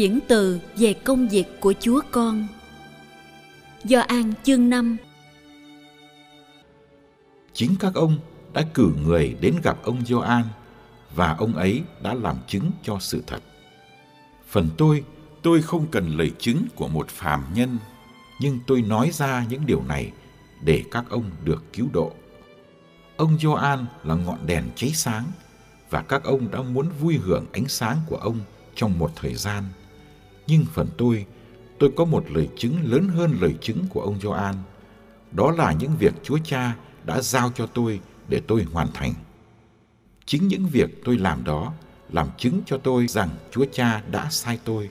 Diễn từ về công việc của Chúa Con Do An chương 5 Chính các ông đã cử người đến gặp ông Gioan và ông ấy đã làm chứng cho sự thật. Phần tôi, tôi không cần lời chứng của một phàm nhân, nhưng tôi nói ra những điều này để các ông được cứu độ. Ông Gioan là ngọn đèn cháy sáng và các ông đã muốn vui hưởng ánh sáng của ông trong một thời gian. Nhưng phần tôi, tôi có một lời chứng lớn hơn lời chứng của ông Gioan. Đó là những việc Chúa Cha đã giao cho tôi để tôi hoàn thành. Chính những việc tôi làm đó làm chứng cho tôi rằng Chúa Cha đã sai tôi.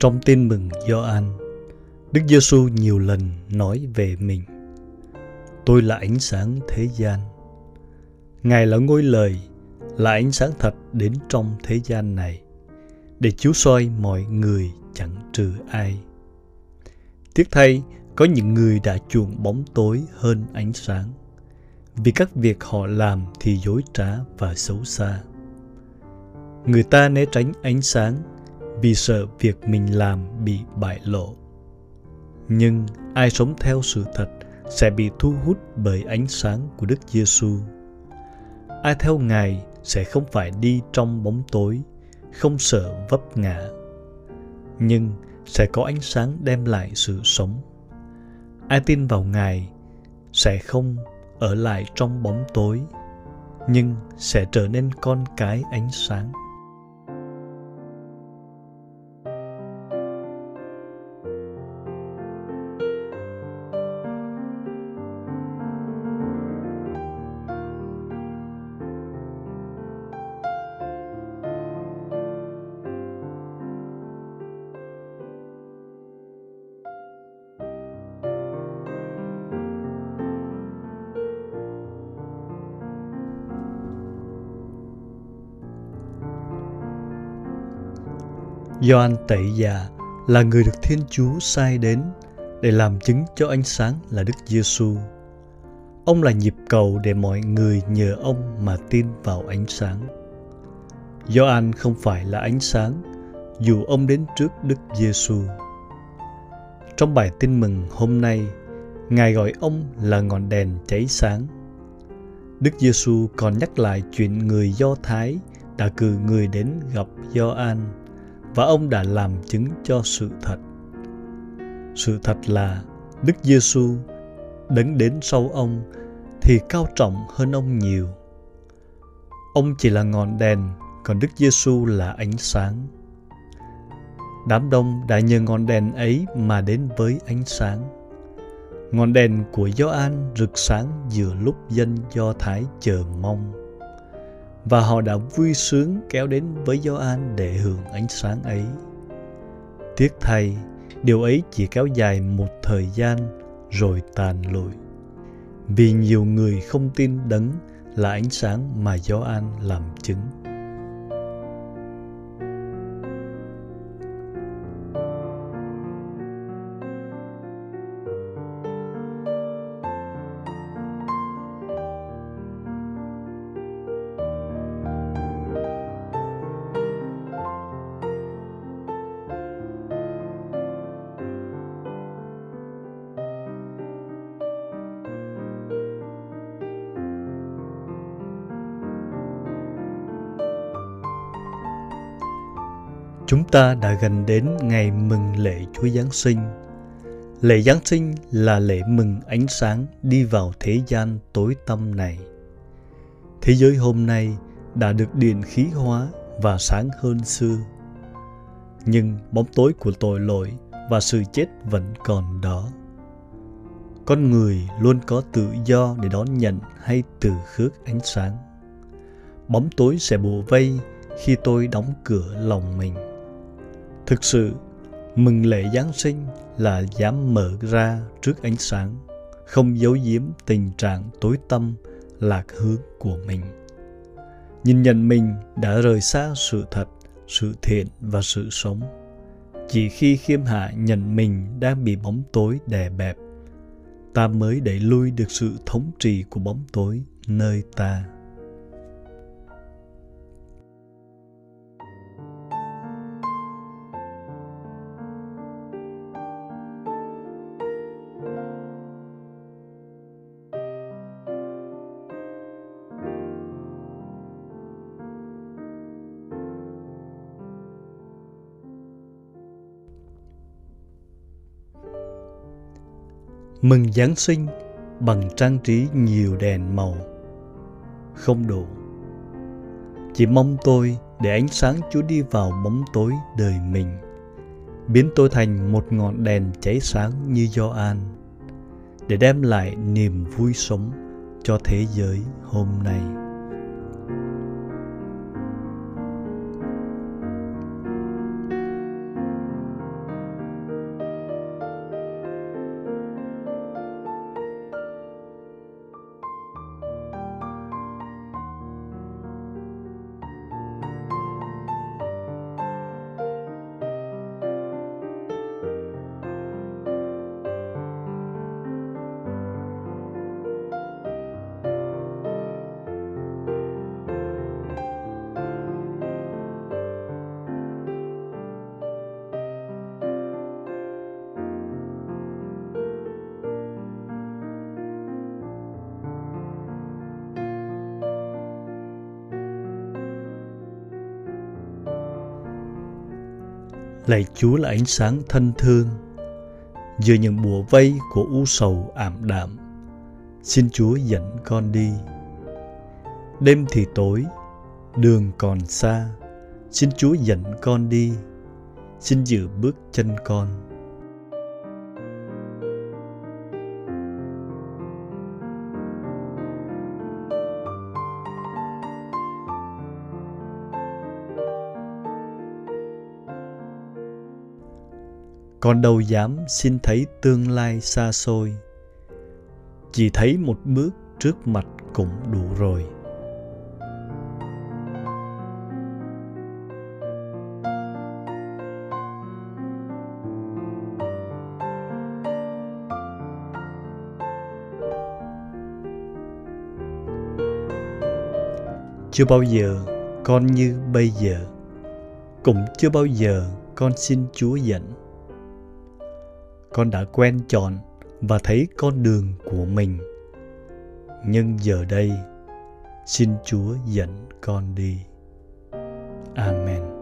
Trong tin mừng Gioan, Đức Giêsu nhiều lần nói về mình. Tôi là ánh sáng thế gian. Ngài là ngôi lời, là ánh sáng thật đến trong thế gian này, để chiếu soi mọi người chẳng trừ ai. Tiếc thay, có những người đã chuộng bóng tối hơn ánh sáng, vì các việc họ làm thì dối trá và xấu xa. Người ta né tránh ánh sáng vì sợ việc mình làm bị bại lộ. Nhưng ai sống theo sự thật sẽ bị thu hút bởi ánh sáng của Đức Giêsu. Ai theo Ngài sẽ không phải đi trong bóng tối, không sợ vấp ngã, nhưng sẽ có ánh sáng đem lại sự sống. Ai tin vào Ngài sẽ không ở lại trong bóng tối, nhưng sẽ trở nên con cái ánh sáng. Gioan Tẩy Già là người được Thiên Chúa sai đến để làm chứng cho ánh sáng là Đức Giêsu. Ông là nhịp cầu để mọi người nhờ ông mà tin vào ánh sáng. Gioan không phải là ánh sáng dù ông đến trước Đức Giêsu. Trong bài tin mừng hôm nay, Ngài gọi ông là ngọn đèn cháy sáng. Đức Giêsu còn nhắc lại chuyện người Do Thái đã cử người đến gặp Gioan và ông đã làm chứng cho sự thật. Sự thật là Đức Giêsu đấng đến sau ông thì cao trọng hơn ông nhiều. Ông chỉ là ngọn đèn, còn Đức Giêsu là ánh sáng. Đám đông đã nhờ ngọn đèn ấy mà đến với ánh sáng. Ngọn đèn của Gioan rực sáng giữa lúc dân Do Thái chờ mong và họ đã vui sướng kéo đến với Gioan để hưởng ánh sáng ấy. Tiếc thay, điều ấy chỉ kéo dài một thời gian rồi tàn lụi. Vì nhiều người không tin đấng là ánh sáng mà Gioan làm chứng. Chúng ta đã gần đến ngày mừng lễ Chúa Giáng sinh. Lễ Giáng sinh là lễ mừng ánh sáng đi vào thế gian tối tăm này. Thế giới hôm nay đã được điện khí hóa và sáng hơn xưa. Nhưng bóng tối của tội lỗi và sự chết vẫn còn đó. Con người luôn có tự do để đón nhận hay từ khước ánh sáng. Bóng tối sẽ bùa vây khi tôi đóng cửa lòng mình Thực sự, mừng lễ Giáng sinh là dám mở ra trước ánh sáng, không giấu giếm tình trạng tối tâm, lạc hướng của mình. Nhìn nhận mình đã rời xa sự thật, sự thiện và sự sống. Chỉ khi khiêm hạ nhận mình đang bị bóng tối đè bẹp, ta mới đẩy lui được sự thống trị của bóng tối nơi ta. Mừng Giáng sinh bằng trang trí nhiều đèn màu. Không đủ. Chỉ mong tôi để ánh sáng Chúa đi vào bóng tối đời mình, biến tôi thành một ngọn đèn cháy sáng như Gioan, để đem lại niềm vui sống cho thế giới hôm nay. Lạy Chúa là ánh sáng thân thương, Giữa những bùa vây của u sầu ảm đạm. Xin Chúa dẫn con đi. Đêm thì tối, Đường còn xa, Xin Chúa dẫn con đi. Xin giữ bước chân con. Con đâu dám xin thấy tương lai xa xôi. Chỉ thấy một bước trước mặt cũng đủ rồi. Chưa bao giờ con như bây giờ, cũng chưa bao giờ con xin chúa dẫn con đã quen chọn và thấy con đường của mình. Nhưng giờ đây, xin chúa dẫn con đi. Amen.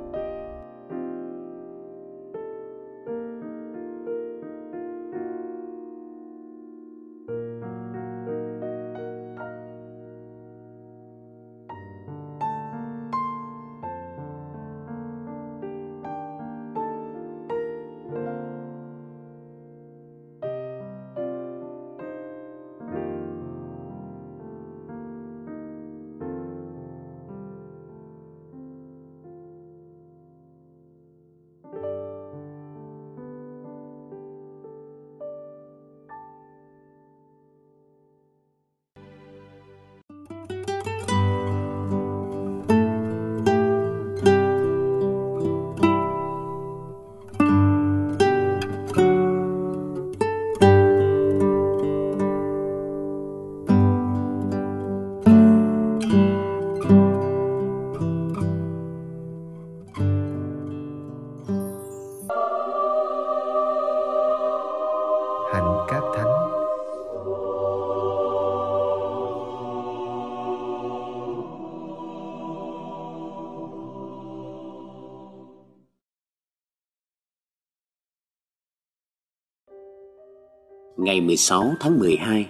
Ngày 16 tháng 12,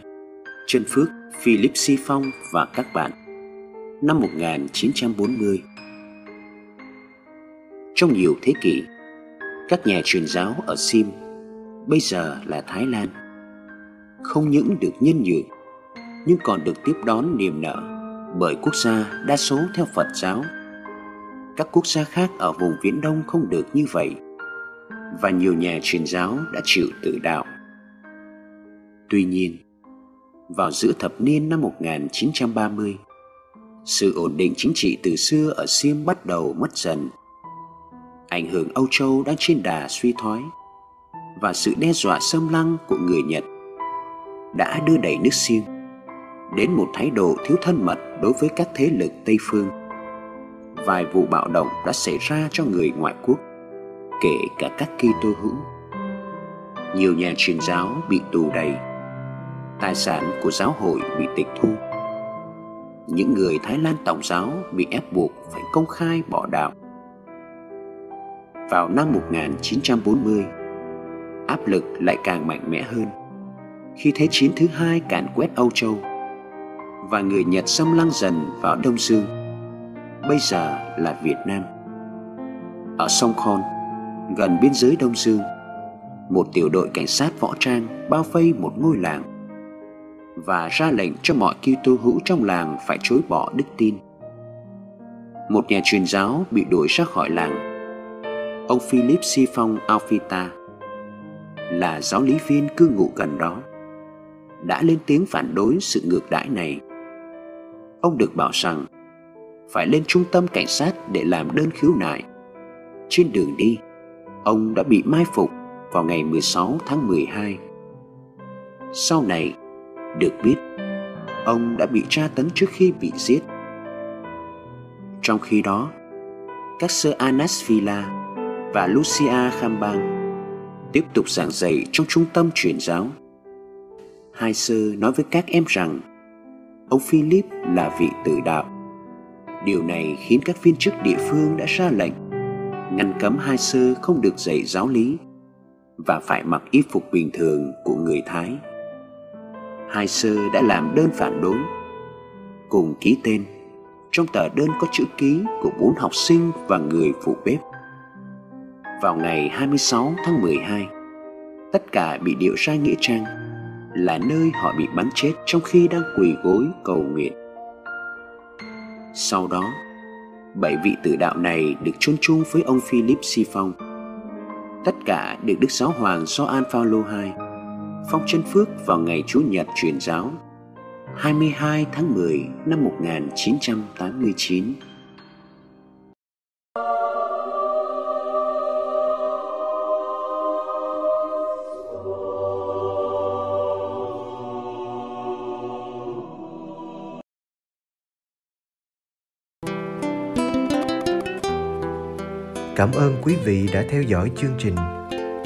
Trân Phước, Philip Si Phong và các bạn Năm 1940 Trong nhiều thế kỷ, các nhà truyền giáo ở Sim, bây giờ là Thái Lan, không những được nhân nhượng, nhưng còn được tiếp đón niềm nở bởi quốc gia đa số theo Phật giáo. Các quốc gia khác ở vùng Viễn Đông không được như vậy, và nhiều nhà truyền giáo đã chịu tự đạo. Tuy nhiên, vào giữa thập niên năm 1930, sự ổn định chính trị từ xưa ở Siêm bắt đầu mất dần. Ảnh hưởng Âu Châu đang trên đà suy thoái và sự đe dọa xâm lăng của người Nhật đã đưa đẩy nước Siêm đến một thái độ thiếu thân mật đối với các thế lực Tây phương. Vài vụ bạo động đã xảy ra cho người ngoại quốc, kể cả các Kitô hữu. Nhiều nhà truyền giáo bị tù đầy, tài sản của giáo hội bị tịch thu. Những người Thái Lan Tổng giáo bị ép buộc phải công khai bỏ đạo. Vào năm 1940, áp lực lại càng mạnh mẽ hơn khi Thế chiến thứ hai càn quét Âu Châu và người Nhật xâm lăng dần vào Đông Dương, bây giờ là Việt Nam. Ở sông Khon, gần biên giới Đông Dương, một tiểu đội cảnh sát võ trang bao vây một ngôi làng và ra lệnh cho mọi Kitô hữu trong làng phải chối bỏ đức tin. Một nhà truyền giáo bị đuổi ra khỏi làng. Ông Philip Si Phong Alphita là giáo lý viên cư ngụ gần đó đã lên tiếng phản đối sự ngược đãi này. Ông được bảo rằng phải lên trung tâm cảnh sát để làm đơn khiếu nại. Trên đường đi, ông đã bị mai phục vào ngày 16 tháng 12. Sau này, được biết, ông đã bị tra tấn trước khi bị giết. Trong khi đó, các sơ Anasphila và Lucia Khambang tiếp tục giảng dạy trong trung tâm truyền giáo. Hai sơ nói với các em rằng ông Philip là vị tự đạo. Điều này khiến các viên chức địa phương đã ra lệnh ngăn cấm hai sơ không được dạy giáo lý và phải mặc y phục bình thường của người Thái. Hai sơ đã làm đơn phản đối, cùng ký tên. Trong tờ đơn có chữ ký của bốn học sinh và người phụ bếp. Vào ngày 26 tháng 12, tất cả bị điệu ra nghĩa trang là nơi họ bị bắn chết trong khi đang quỳ gối cầu nguyện. Sau đó, bảy vị tử đạo này được chôn chung với ông Philip Si Phong. Tất cả được Đức Giáo Hoàng Gioan Phaolô II phong chân phước vào ngày Chủ nhật truyền giáo 22 tháng 10 năm 1989. Cảm ơn quý vị đã theo dõi chương trình.